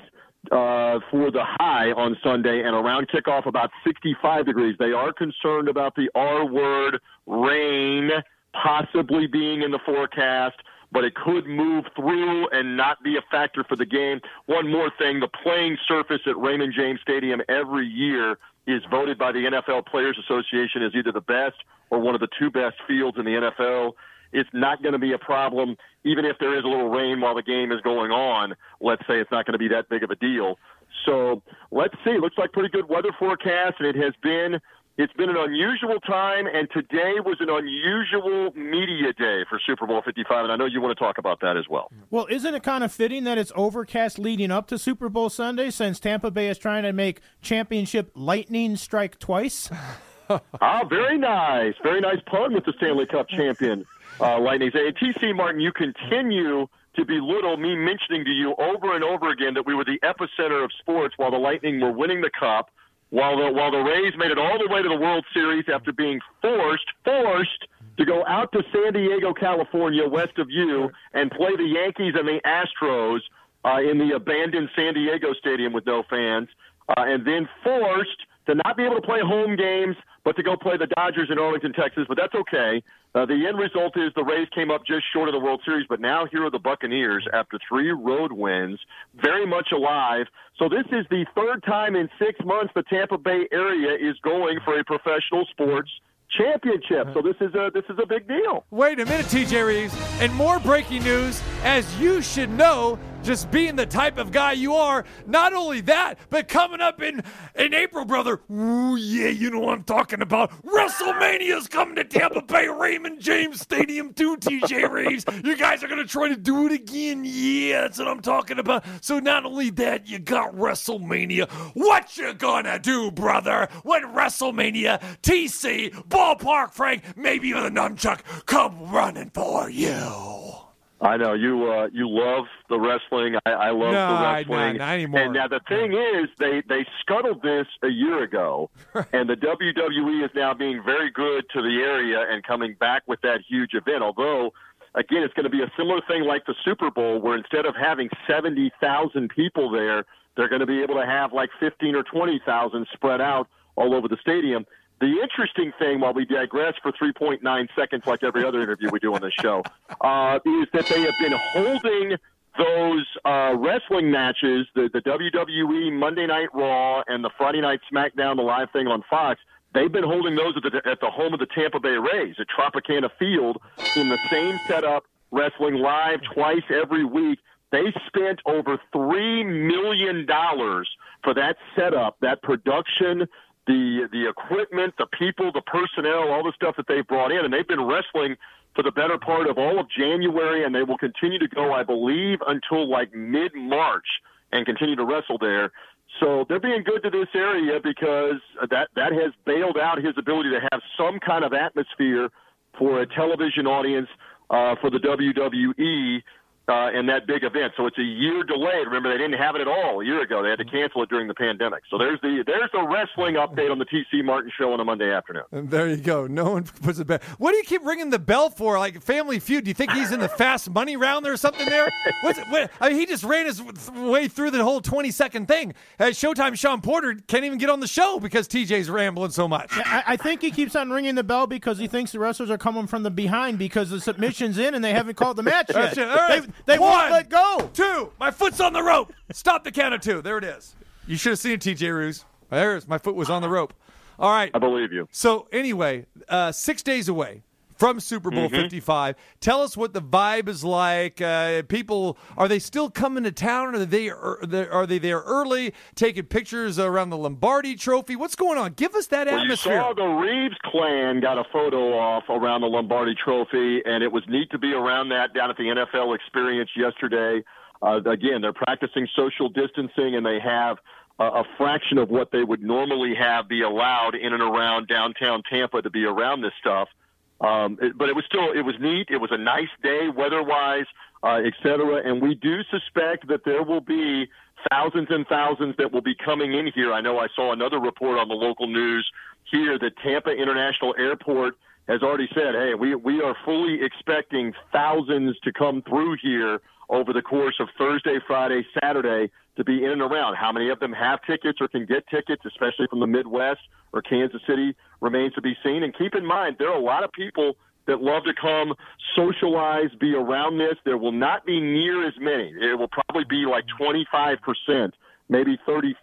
uh, for the high on Sunday, and around kickoff about 65 degrees. They are concerned about the R word rain possibly being in the forecast but it could move through and not be a factor for the game. One more thing the playing surface at Raymond James Stadium every year is voted by the NFL Players Association as either the best or one of the two best fields in the NFL. It's not going to be a problem, even if there is a little rain while the game is going on. Let's say it's not going to be that big of a deal. So let's see. Looks like pretty good weather forecast, and it has been it's been an unusual time, and today was an unusual media day for Super Bowl 55, and I know you want to talk about that as well. Well, isn't it kind of fitting that it's overcast leading up to Super Bowl Sunday since Tampa Bay is trying to make championship lightning strike twice? [laughs] ah, very nice. Very nice pun with the Stanley Cup champion, uh, Lightning. Hey, TC Martin, you continue to belittle me mentioning to you over and over again that we were the epicenter of sports while the Lightning were winning the Cup, while the, while the Rays made it all the way to the World Series after being forced, forced to go out to San Diego, California, west of you, and play the Yankees and the Astros uh, in the abandoned San Diego Stadium with no fans, uh, and then forced to not be able to play home games, but to go play the Dodgers in Arlington, Texas. But that's okay. Uh, the end result is the Rays came up just short of the World Series, but now here are the Buccaneers after three road wins, very much alive. So this is the third time in six months the Tampa Bay area is going for a professional sports championship. So this is a this is a big deal. Wait a minute, TJ Rives. And more breaking news, as you should know, just being the type of guy you are. Not only that, but coming up in in April, brother. Ooh, yeah, you know what I'm talking about. WrestleMania's coming to Tampa Bay Raymond James Stadium too, TJ Rives. You guys are gonna try to do it again. Yeah, that's what I'm talking about. So not only that, you got WrestleMania. What you gonna do, brother? When WrestleMania, TC, Ballpark Frank, maybe even a nunchuck come running for you. I know you. Uh, you love the wrestling. I, I love No, the wrestling. not- not anymore. And now the thing is, they they scuttled this a year ago, [laughs] and the WWE is now being very good to the area and coming back with that huge event. Although, again, it's going to be a similar thing like the Super Bowl, where instead of having seventy thousand people there, they're going to be able to have like 15 or 20,000 spread out all over the stadium. The interesting thing, while we digress for 3.9 seconds, like every other interview we do on this show, [laughs] uh, is that they have been holding those uh, wrestling matches, the, the WWE Monday Night Raw and the Friday Night SmackDown, the live thing on Fox. They've been holding those at the, at the home of the Tampa Bay Rays at Tropicana Field in the same setup, wrestling live twice every week. They spent over three million dollars for that setup, that production, the the equipment, the people, the personnel, all the stuff that they've brought in, and they've been wrestling for the better part of all of January, and they will continue to go, I believe, until like mid March, and continue to wrestle there. So they're being good to this area because that that has bailed out his ability to have some kind of atmosphere for a television audience uh, for the WWE uh, in that big event. So it's a year delayed. Remember, they didn't have it at all a year ago. They had to cancel it during the pandemic. So there's the there's the wrestling update on the TC Martin show on a Monday afternoon. And there you go. No one [laughs] puts it back. What do you keep ringing the bell for? Like Family Feud? Do you think he's in the [laughs] fast money round or something there? What's it, what, I mean, he just ran his way through the whole 20 second thing. At Showtime, Sean Porter can't even get on the show because TJ's rambling so much. I, I think he keeps on ringing the bell because he thinks the wrestlers are coming from the behind because the submission's in and they haven't called the match yet. That's it. All right. They, they One, won't let go. Two. My foot's on the rope. Stop the count of two. There it is. You should have seen it, TJ Rives. There's my foot was on the rope. All right. I believe you. So anyway, uh, six days away from Super Bowl Mm-hmm. 55. Tell us what the vibe is like. Uh, people are they still coming to town? Are they are they there early, taking pictures around the Lombardi Trophy? What's going on? Give us that Well, you atmosphere. saw the Rives clan got a photo off around the Lombardi Trophy, and it was neat to be around that down at the NFL Experience yesterday. Uh, again, they're practicing social distancing, and they have a fraction of what they would normally have be allowed in and around downtown Tampa to be around this stuff. Um, it, but it was still it was neat. It was a nice day weather-wise, uh, et cetera. And we do suspect that there will be thousands and thousands that will be coming in here. I know I saw another report on the local news here that Tampa International Airport has already said, "Hey, we we are fully expecting thousands to come through here over the course of Thursday, Friday, Saturday to be in and around. How many of them have tickets or can get tickets, especially from the Midwest or Kansas City, remains to be seen. And keep in mind, there are a lot of people that love to come socialize, be around this. There will not be near as many. It will probably be like 25%, maybe 35%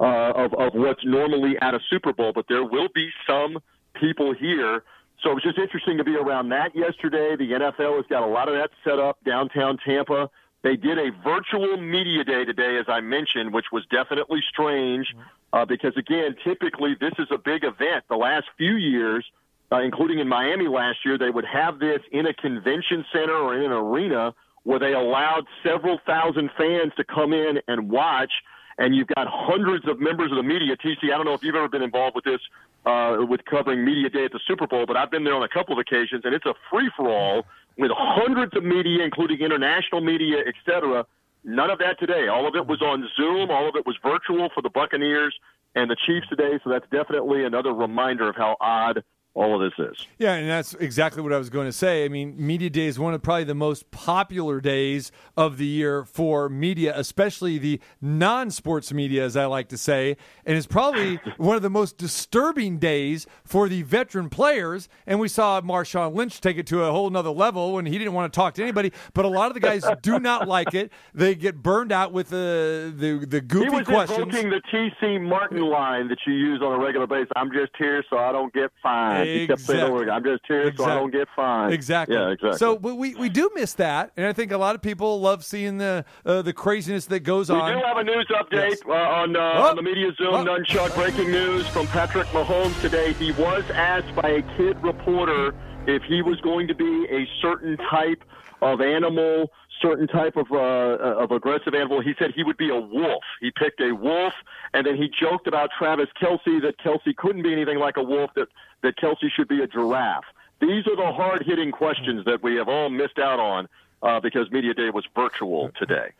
uh, of, of what's normally at a Super Bowl, but there will be some people here. So it was just interesting to be around that yesterday. The NFL has got a lot of that set up downtown Tampa. They did a virtual media day today, as I mentioned, which was definitely strange uh, because, again, typically this is a big event. The last few years, uh, including in Miami last year, they would have this in a convention center or in an arena where they allowed several thousand fans to come in and watch. And you've got hundreds of members of the media. TC, I don't know if you've ever been involved with this, uh, with covering media day at the Super Bowl, but I've been there on a couple of occasions, and it's a free for all with hundreds of media, including international media, et cetera. None of that today. All of it was on Zoom. All of it was virtual for the Buccaneers and the Chiefs today. So that's definitely another reminder of how odd all of this is. Yeah, and that's exactly what I was going to say. I mean, Media Day is one of probably the most popular days of the year for media, especially the non sports media, as I like to say. And it's probably [laughs] one of the most disturbing days for the veteran players. And we saw Marshawn Lynch take it to a whole nother level when he didn't want to talk to anybody. But a lot of the guys [laughs] do not like it. They get burned out with the, the, the goofy he was questions. invoking the T.C. Martin line that you use on a regular basis. I'm just here so I don't get fined. He kept saying over again, I'm just here so I don't get fined. Exactly. Yeah, exactly. So we, we do miss that, and I think a lot of people love seeing the uh, the craziness that goes We on. We do have a news update Yes. uh, on, uh, Oh. on the Media Zoom Oh. Nunchuck. Breaking news from Patrick Mahomes today. He was asked by a kid reporter if he was going to be a certain type of animal, certain type of uh, of aggressive animal. He said he would be a wolf. He picked a wolf, and then he joked about Travis Kelce that Kelce couldn't be anything like a wolf. That that Kelce should be a giraffe. These are the hard hitting questions that we have all missed out on uh, because Media Day was virtual today.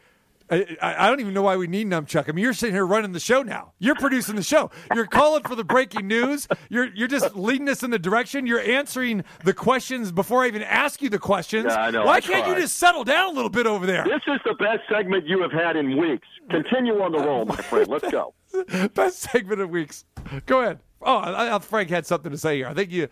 I, I don't even know why we need Nunchuck. I mean, you're sitting here running the show now. You're producing the show. You're calling for the breaking news. You're you're just leading us in the direction. You're answering the questions before I even ask you the questions. Yeah, I know. Why I can't you just settle down a little bit over there? This is the best segment you have had in weeks. Continue on the roll, my friend. Let's go. [laughs] Best segment of weeks. Go ahead. Oh, I, I, Frank had something to say here. I think you,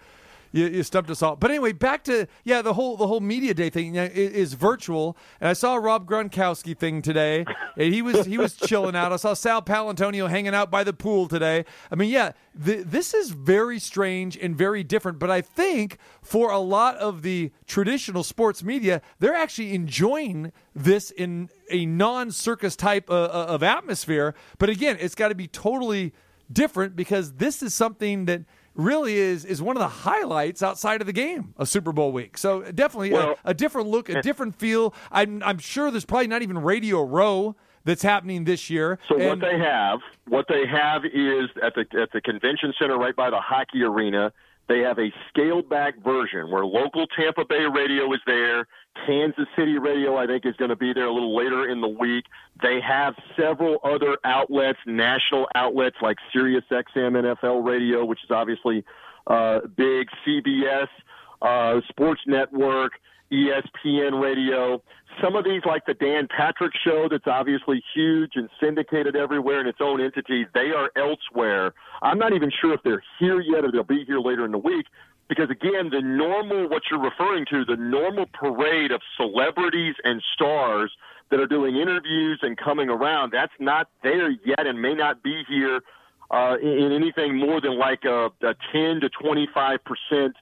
you you stumped us all. But anyway, back to yeah, the whole the whole media day thing yeah, i- is, virtual. And I saw a Rob Gronkowski thing today, [laughs] and he was he was chilling out. I saw Sal Paolantonio hanging out by the pool today. I mean, yeah, th- this is very strange and very different. But I think for a lot of the traditional sports media, they're actually enjoying this in a non-circus type uh, uh, of atmosphere. But again, it's got to be totally different because this is something that really is is one of the highlights outside of the game of Super Bowl week. So definitely Well- a, a different look, a different feel. I'm I'm sure there's probably not even Radio Row that's happening this year. So And- what they have, what they have is at the at the convention center right by the hockey arena. They have a scaled back version where local Tampa Bay radio is there. Kansas City radio, I think, is going to be there a little later in the week. They have several other outlets, national outlets like Sirius XM NFL radio, which is obviously uh, big, CBS, uh, Sports Network, ESPN radio. Some of these, like the Dan Patrick Show, that's obviously huge and syndicated everywhere in its own entity, they are elsewhere. I'm not even sure if they're here yet or they'll be here later in the week. Because again, the normal, what you're referring to, the normal parade of celebrities and stars that are doing interviews and coming around, that's not there yet and may not be here uh, in, in anything more than like a, a 10 to 25 percent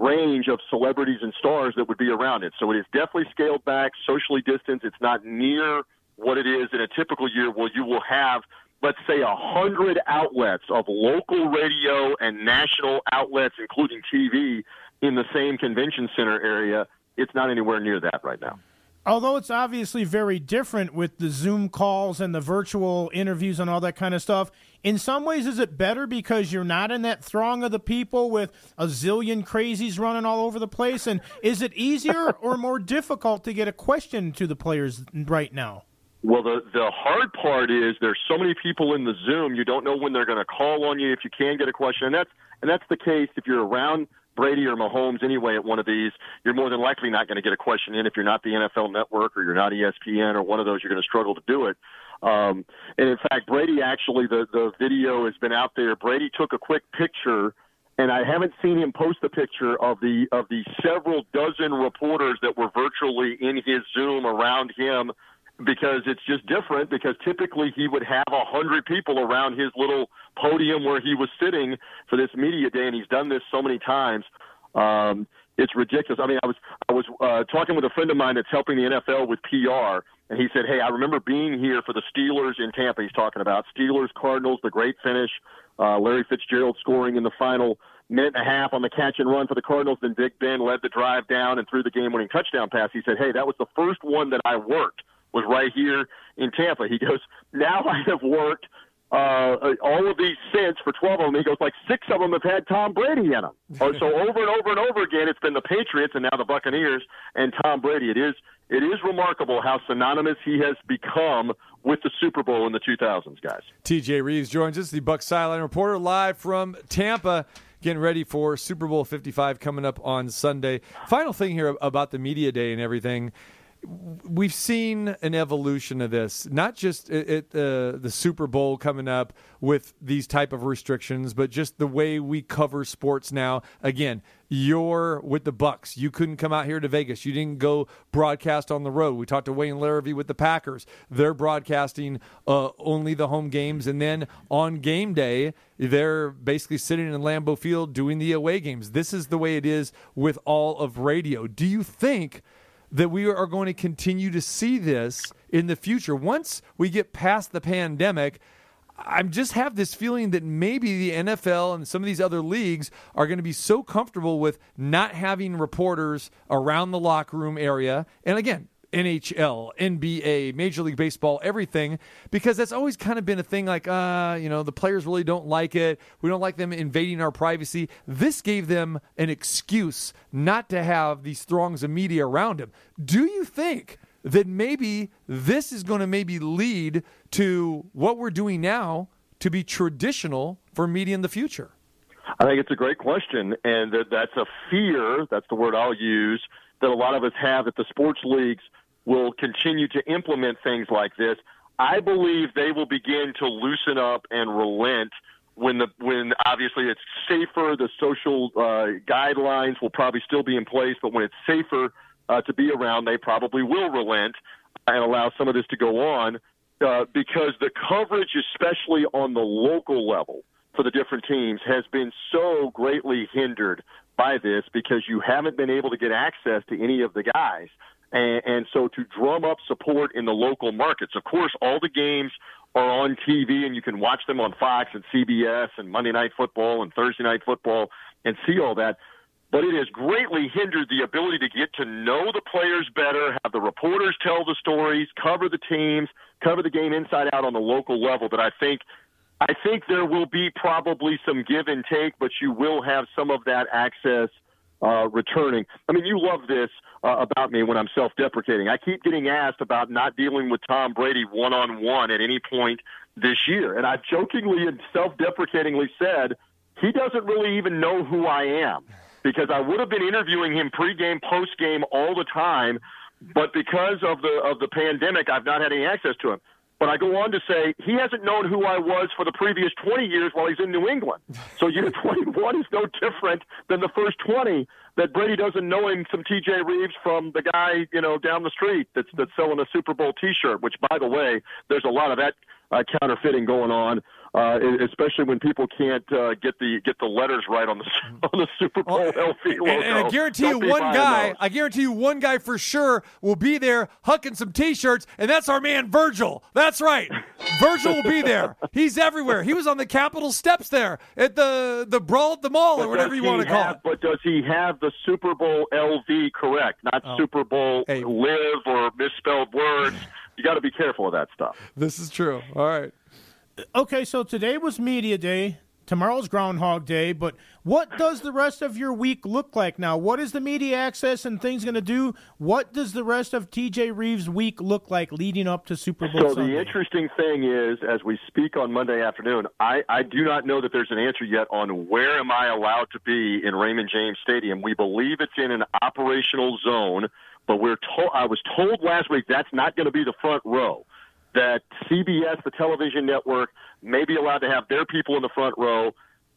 range of celebrities and stars that would be around it. So it is definitely scaled back, socially distanced. It's not near what it is in a typical year where you will have, let's say, a hundred outlets of local radio and national outlets, including TV, in the same convention center area. It's not anywhere near that right now. Although it's obviously very different with the Zoom calls and the virtual interviews and all that kind of stuff, in some ways, is it better because you're not in that throng of the people with a zillion crazies running all over the place? And is it easier [laughs] or more difficult to get a question to the players right now? Well, the the hard part is there's so many people in the Zoom. You don't know when they're going to call on you if you can get a question, and that's and that's the case if you're around Brady or Mahomes anyway at one of these. You're more than likely not going to get a question in if you're not the NFL Network or you're not ESPN or one of those. You're going to struggle to do it. Um, and in fact, Brady actually the the video has been out there. Brady took a quick picture and I haven't seen him post a picture of the of the several dozen reporters that were virtually in his Zoom around him because it's just different because typically he would have a hundred people around his little podium where he was sitting for this media day and he's done this so many times um it's ridiculous i mean i was i was uh talking with a friend of mine that's helping the nfl with pr and he said hey i remember being here for the steelers in tampa he's talking about steelers cardinals the great finish uh larry fitzgerald scoring in the final minute and a half on the catch and run for the Cardinals. Then Big Ben led the drive down and threw the game winning touchdown pass. He said, Hey, that was the first one that I worked was right here in Tampa. He goes, Now I have worked uh, all of these since for 12 of them. He goes, like six of them have had Tom Brady in them. [laughs] Oh, so over and over and over again, it's been the Patriots and now the Buccaneers and Tom Brady. It is it is remarkable how synonymous he has become with the Super Bowl in the 2000s, guys. TJ Rives joins us, the Buck Sideline reporter, live from Tampa, getting ready for Super Bowl 55 coming up on Sunday. Final thing here about the media day and everything. We've seen an evolution of this, not just at uh, the Super Bowl coming up with these type of restrictions, but just the way we cover sports now. Again, you're with the Bucs. You couldn't come out here to Vegas. You didn't go broadcast on the road. We talked to Wayne Larrivee with the Packers. They're broadcasting uh, only the home games, and then on game day, they're basically sitting in Lambeau Field doing the away games. This is the way it is with all of radio. Do you think? That we are going to continue to see this in the future. Once we get past the pandemic, I just have this feeling that maybe the NFL and some of these other leagues are going to be so comfortable with not having reporters around the locker room area. And again, NHL, NBA, Major League Baseball, everything, because that's always kind of been a thing like, uh, you know, the players really don't like it. We don't like them invading our privacy. This gave them an excuse not to have these throngs of media around them. Do you think that maybe this is going to maybe lead to what we're doing now to be traditional for media in the future? I think it's a great question, and that that's a fear. That's the word I'll use that a lot of us have that the sports leagues will continue to implement things like this. I believe they will begin to loosen up and relent when the when obviously it's safer. The social uh, guidelines will probably still be in place, but when it's safer uh, to be around, they probably will relent and allow some of this to go on uh, because the coverage, especially on the local level for the different teams, has been so greatly hindered by this because you haven't been able to get access to any of the guys. And, and so to drum up support in the local markets, of course, all the games are on TV and you can watch them on Fox and CBS and Monday Night Football and Thursday Night Football and see all that. But it has greatly hindered the ability to get to know the players better, have the reporters tell the stories, cover the teams, cover the game inside out on the local level. That I think, I think there will be probably some give and take, but you will have some of that access uh, returning. I mean, you love this uh, about me when I'm self-deprecating. I keep getting asked about not dealing with Tom Brady one-on-one at any point this year, and I've jokingly and self-deprecatingly said he doesn't really even know who I am because I would have been interviewing him pregame, postgame all the time, but because of the of the pandemic, I've not had any access to him. But I go on to say he hasn't known who I was for the previous 20 years while he's in New England. So year [laughs] 21 is no different than the first 20. That Brady doesn't know him some T.J. Rives from the guy you know down the street that's that's selling a Super Bowl T-shirt. Which, by the way, there's a lot of that uh, counterfeiting going on uh, especially when people can't uh, get the get the letters right on the [laughs] on the Super Bowl well, LV logo. And, and I guarantee Don't you, one guy, I guarantee you, one guy for sure will be there hucking some T-shirts, and that's our man Virgil. That's right, Virgil will be there. He's everywhere. He was on the Capitol steps there at the the brawl at the mall but or whatever you want to call have, it. But does he have the Super Bowl LV correct? Not Oh. Super Bowl Hey. live or misspelled words. You got to be careful of that stuff. This is true. All right. Okay, so today was media day. Tomorrow's Groundhog Day, but what does the rest of your week look like now? What is the media access and things going to do? What does the rest of TJ Rives' week look like leading up to Super Bowl So Sunday? the interesting thing is, as we speak on Monday afternoon, I, I do not know that there's an answer yet on where am I allowed to be in Raymond James Stadium. We believe it's in an operational zone, but we're told I was told last week that's not going to be the front row. That CBS, the television network, may be allowed to have their people in the front row.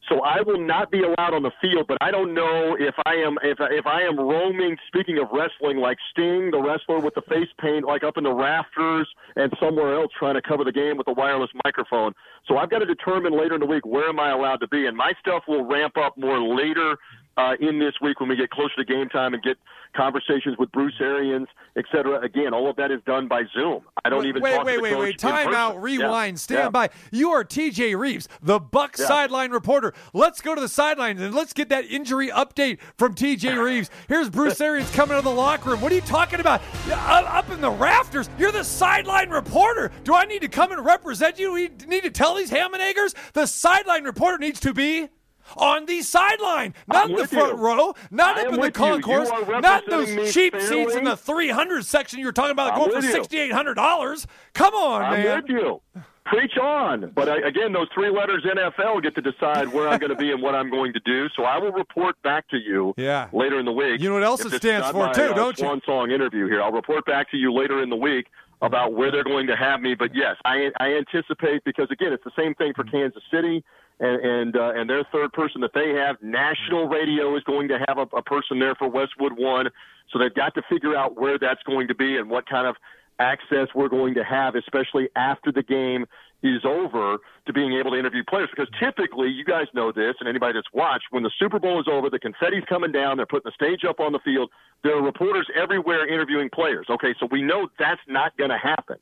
So I will not be allowed on the field, but I don't know if I am if if I am roaming. Speaking of wrestling, like Sting, the wrestler with the face paint, like up in the rafters and somewhere else, trying to cover the game with a wireless microphone. So I've got to determine later in the week where am I allowed to be, and my stuff will ramp up more later uh, in this week when we get closer to game time and get conversations with Bruce Arians, et cetera. Again, all of that is done by Zoom. I don't even wait, talk wait, to the wait, coach wait. Time out. Yeah, Rewind. Stand yeah. by. You are TJ Rives, the Buck Yeah. sideline reporter. Let's go to the sidelines and let's get that injury update from TJ Rives. Here's Bruce Arians coming out of the locker room. What are you talking about? Up up in the rafters. You're the sideline reporter. Do I need to come and represent you? We need to tell these ham and eggers the sideline reporter needs to be. On the sideline, not I'm in the front you. row, not I up in the with you. You concourse, not those cheap seats in the 300 section you're talking about I'm going for with you. sixty eight hundred dollars. Come on, I'm man. with you. Preach on. But I, again, those three letters NFL get to decide where I'm going to be and what I'm going to do. So I will report back to you Yeah. later in the week. You know what else it stands for, my, too, uh, don't you? Swan song interview here. I'll report back to you later in the week about where they're going to have me. But yes, I, I anticipate because again, it's the same thing for Kansas City. And and, uh, and their third person that they have, national radio is going to have a, a person there for Westwood One, so they've got to figure out where that's going to be and what kind of access we're going to have, especially after the game is over, to being able to interview players. Because typically, you guys know this, and anybody that's watched, when the Super Bowl is over, the confetti's coming down, they're putting the stage up on the field. There are reporters everywhere interviewing players. Okay, so we know that's not going to happen.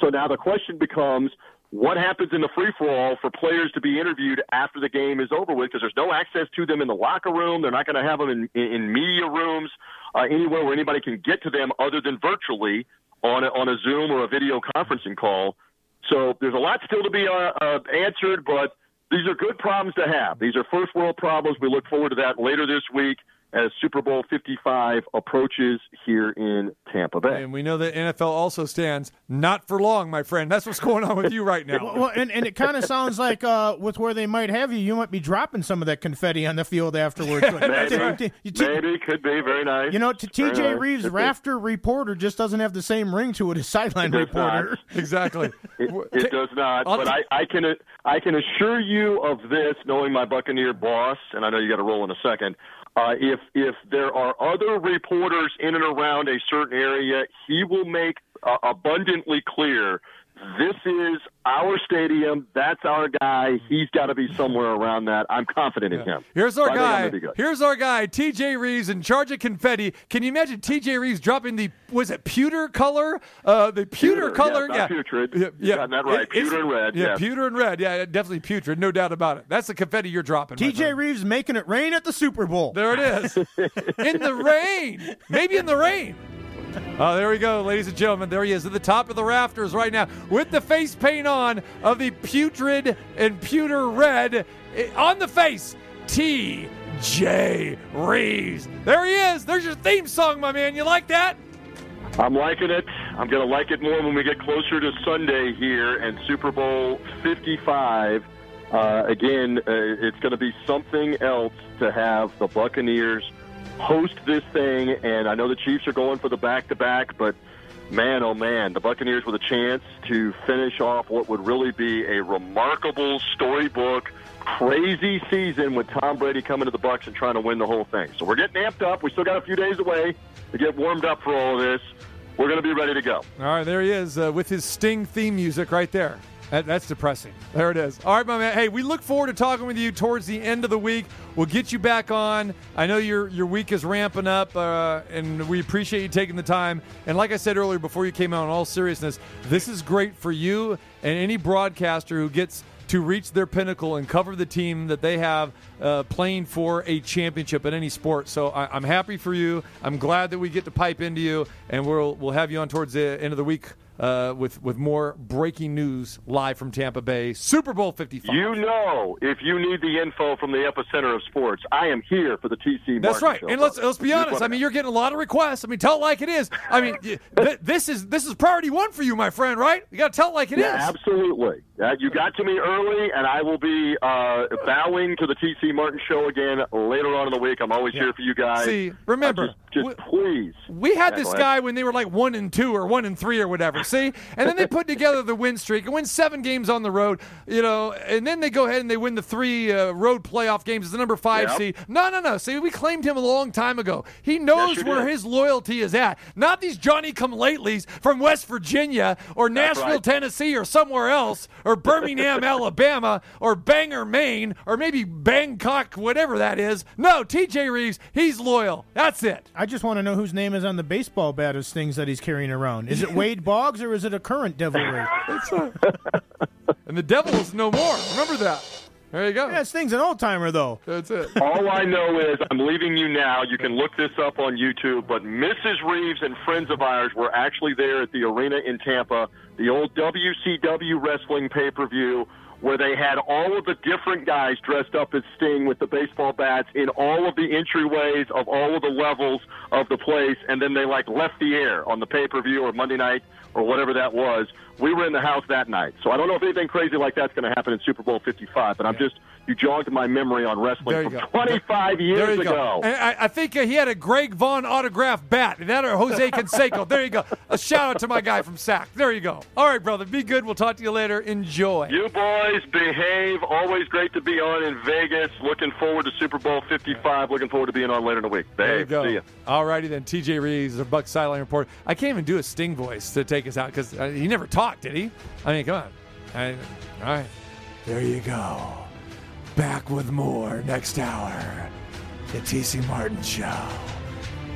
So now the question becomes. What happens in the free for all for players to be interviewed after the game is over with? Because there's no access to them in the locker room. They're not going to have them in, in, media rooms, uh, anywhere where anybody can get to them other than virtually on a, on a Zoom or a video conferencing call. So there's a lot still to be uh, uh, answered, but these are good problems to have. These are first world problems. We look forward to that later this week as Super Bowl 55 approaches here in Tampa Bay. And we know that NFL also stands not for long, my friend. That's what's going on with you right now. Well, [laughs] well, and, and it kind of sounds like uh, with where they might have you, you might be dropping some of that confetti on the field afterwards. [laughs] Maybe, You t- maybe could be very nice. You know, t- Very TJ nice. Rives, Could be. rafter reporter, just doesn't have the same ring to it as sideline It does not. reporter. [laughs] exactly. It, it does not, I'll but t- I, I can I can assure you of this, knowing my Buccaneer boss, and I know you got to roll in a second. Uh, if if there are other reporters in and around a certain area, he will make uh, abundantly clear. This is our stadium. That's our guy. He's got to be somewhere around that. I'm confident in him. Here's our So I think I'm guy. gonna be good. Here's our guy, TJ Rives, in charge of confetti. Can you imagine TJ Rives dropping the was it pewter color? Uh, the pewter, Pewter, color, yes, not putrid. Yeah, You've yeah. that right. It- Pewter and red, Yeah, yes. pewter and red. Yeah, definitely putrid, no doubt about it. That's the confetti you're dropping. TJ. Rives making it rain at the Super Bowl. There it is. [laughs] in the rain. Maybe in the rain. [laughs] Oh, there we go, ladies and gentlemen. There he is at the top of the rafters right now with the face paint on of the putrid and pewter red eh, on the face. T.J. Rives. There he is. There's your theme song, my man. You like that? I'm liking it. I'm going to like it more when we get closer to Sunday here and Super Bowl 55. Uh, again, uh, it's going to be something else to have the Buccaneers host this thing. And I know the Chiefs are going for the back to back, but man, oh man, the Buccaneers with a chance to finish off what would really be a remarkable storybook. Crazy season with Tom Brady coming to the Bucs and trying to win the whole thing. So we're getting amped up. We still got a few days away to get warmed up for all of this. We're going to be ready to go. All right, there he is uh, with his Sting theme music right there. That, that's depressing. There it is. All right, my man. Hey, we look forward to talking with you towards the end of the week. We'll get you back on. I know your your week is ramping up, uh, and we appreciate you taking the time. And like I said earlier, before you came out, in all seriousness, this is great for you and any broadcaster who gets to reach their pinnacle and cover the team that they have uh, playing for a championship in any sport. So I, I'm happy for you. I'm glad that we get to pipe into you, and we'll we'll have you on towards the end of the week uh, with with more breaking news live from Tampa Bay, Super Bowl 55. You know, if you need the info from the epicenter of sports, I am here for the TC. That's Martin right. Show, And let's let's be honest. I mean, you're getting a lot of requests. I mean, tell it like it is. I mean, [laughs] th- this is this is priority one for you, my friend. Right? You got to tell it like it is. Yeah, absolutely. Uh, you got to me early, and I will be uh, bowing to the TC Martin Show again later on in the week. I'm always here for you guys. See, Uh, remember, just, just we- please. We had Yeah, this guy when they were like one and two or one and three or whatever. See, and then they put [laughs] together the win streak and win seven games on the road. You know, and then they go ahead and they win the three uh, road playoff games as the number five Yep. seed. No, no, no. See, we claimed him a long time ago. He knows you where did. his loyalty is at. Not these Johnny Come Latelys from West Virginia or Nashville, right. Tennessee, or somewhere else, or Birmingham, Alabama, or Bangor, Maine, or maybe Bangkok, whatever that is. No, T.J. Rives, he's loyal. That's it. I just want to know whose name is on the baseball bat as things that he's carrying around. Is it Wade Boggs or is it a current Devil Ray? [laughs] And the devil is no more. Remember that. There you go. Yeah, Sting's an old timer though. That's it. All I know is I'm leaving you now. You can look this up on YouTube. But Mrs. Rives and friends of ours were actually there at the arena in Tampa, the old WCW wrestling pay per view, where they had all of the different guys dressed up as Sting with the baseball bats in all of the entryways of all of the levels of the place. And then they like left the air on the pay per view or Monday night or whatever that was. We were in the house that night. So I don't know if anything crazy like that's going to happen in Super Bowl 55, but I'm just, you jogged my memory on wrestling from go. 25 years There you ago. I, I think uh, he had a Greg Vaughn autographed bat. That or Jose [laughs] Canseco. there you go. A shout out to my guy from SAC. There you go. All right, brother. Be good. We'll talk to you later. Enjoy. You boys behave. Always great to be on in Vegas. Looking forward to Super Bowl 55. Looking forward to being on later in the week. There you go. See ya. All righty then. TJ Rives, the Buck sideline report. I can't even do a Sting voice to take out because uh, he never talked, did he? I mean, come on. I, all right. There you go. Back with more next hour. The TC Martin Show.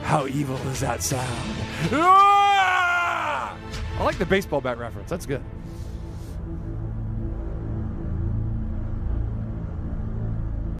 How evil does that sound? Ah! I like the baseball bat reference. That's good.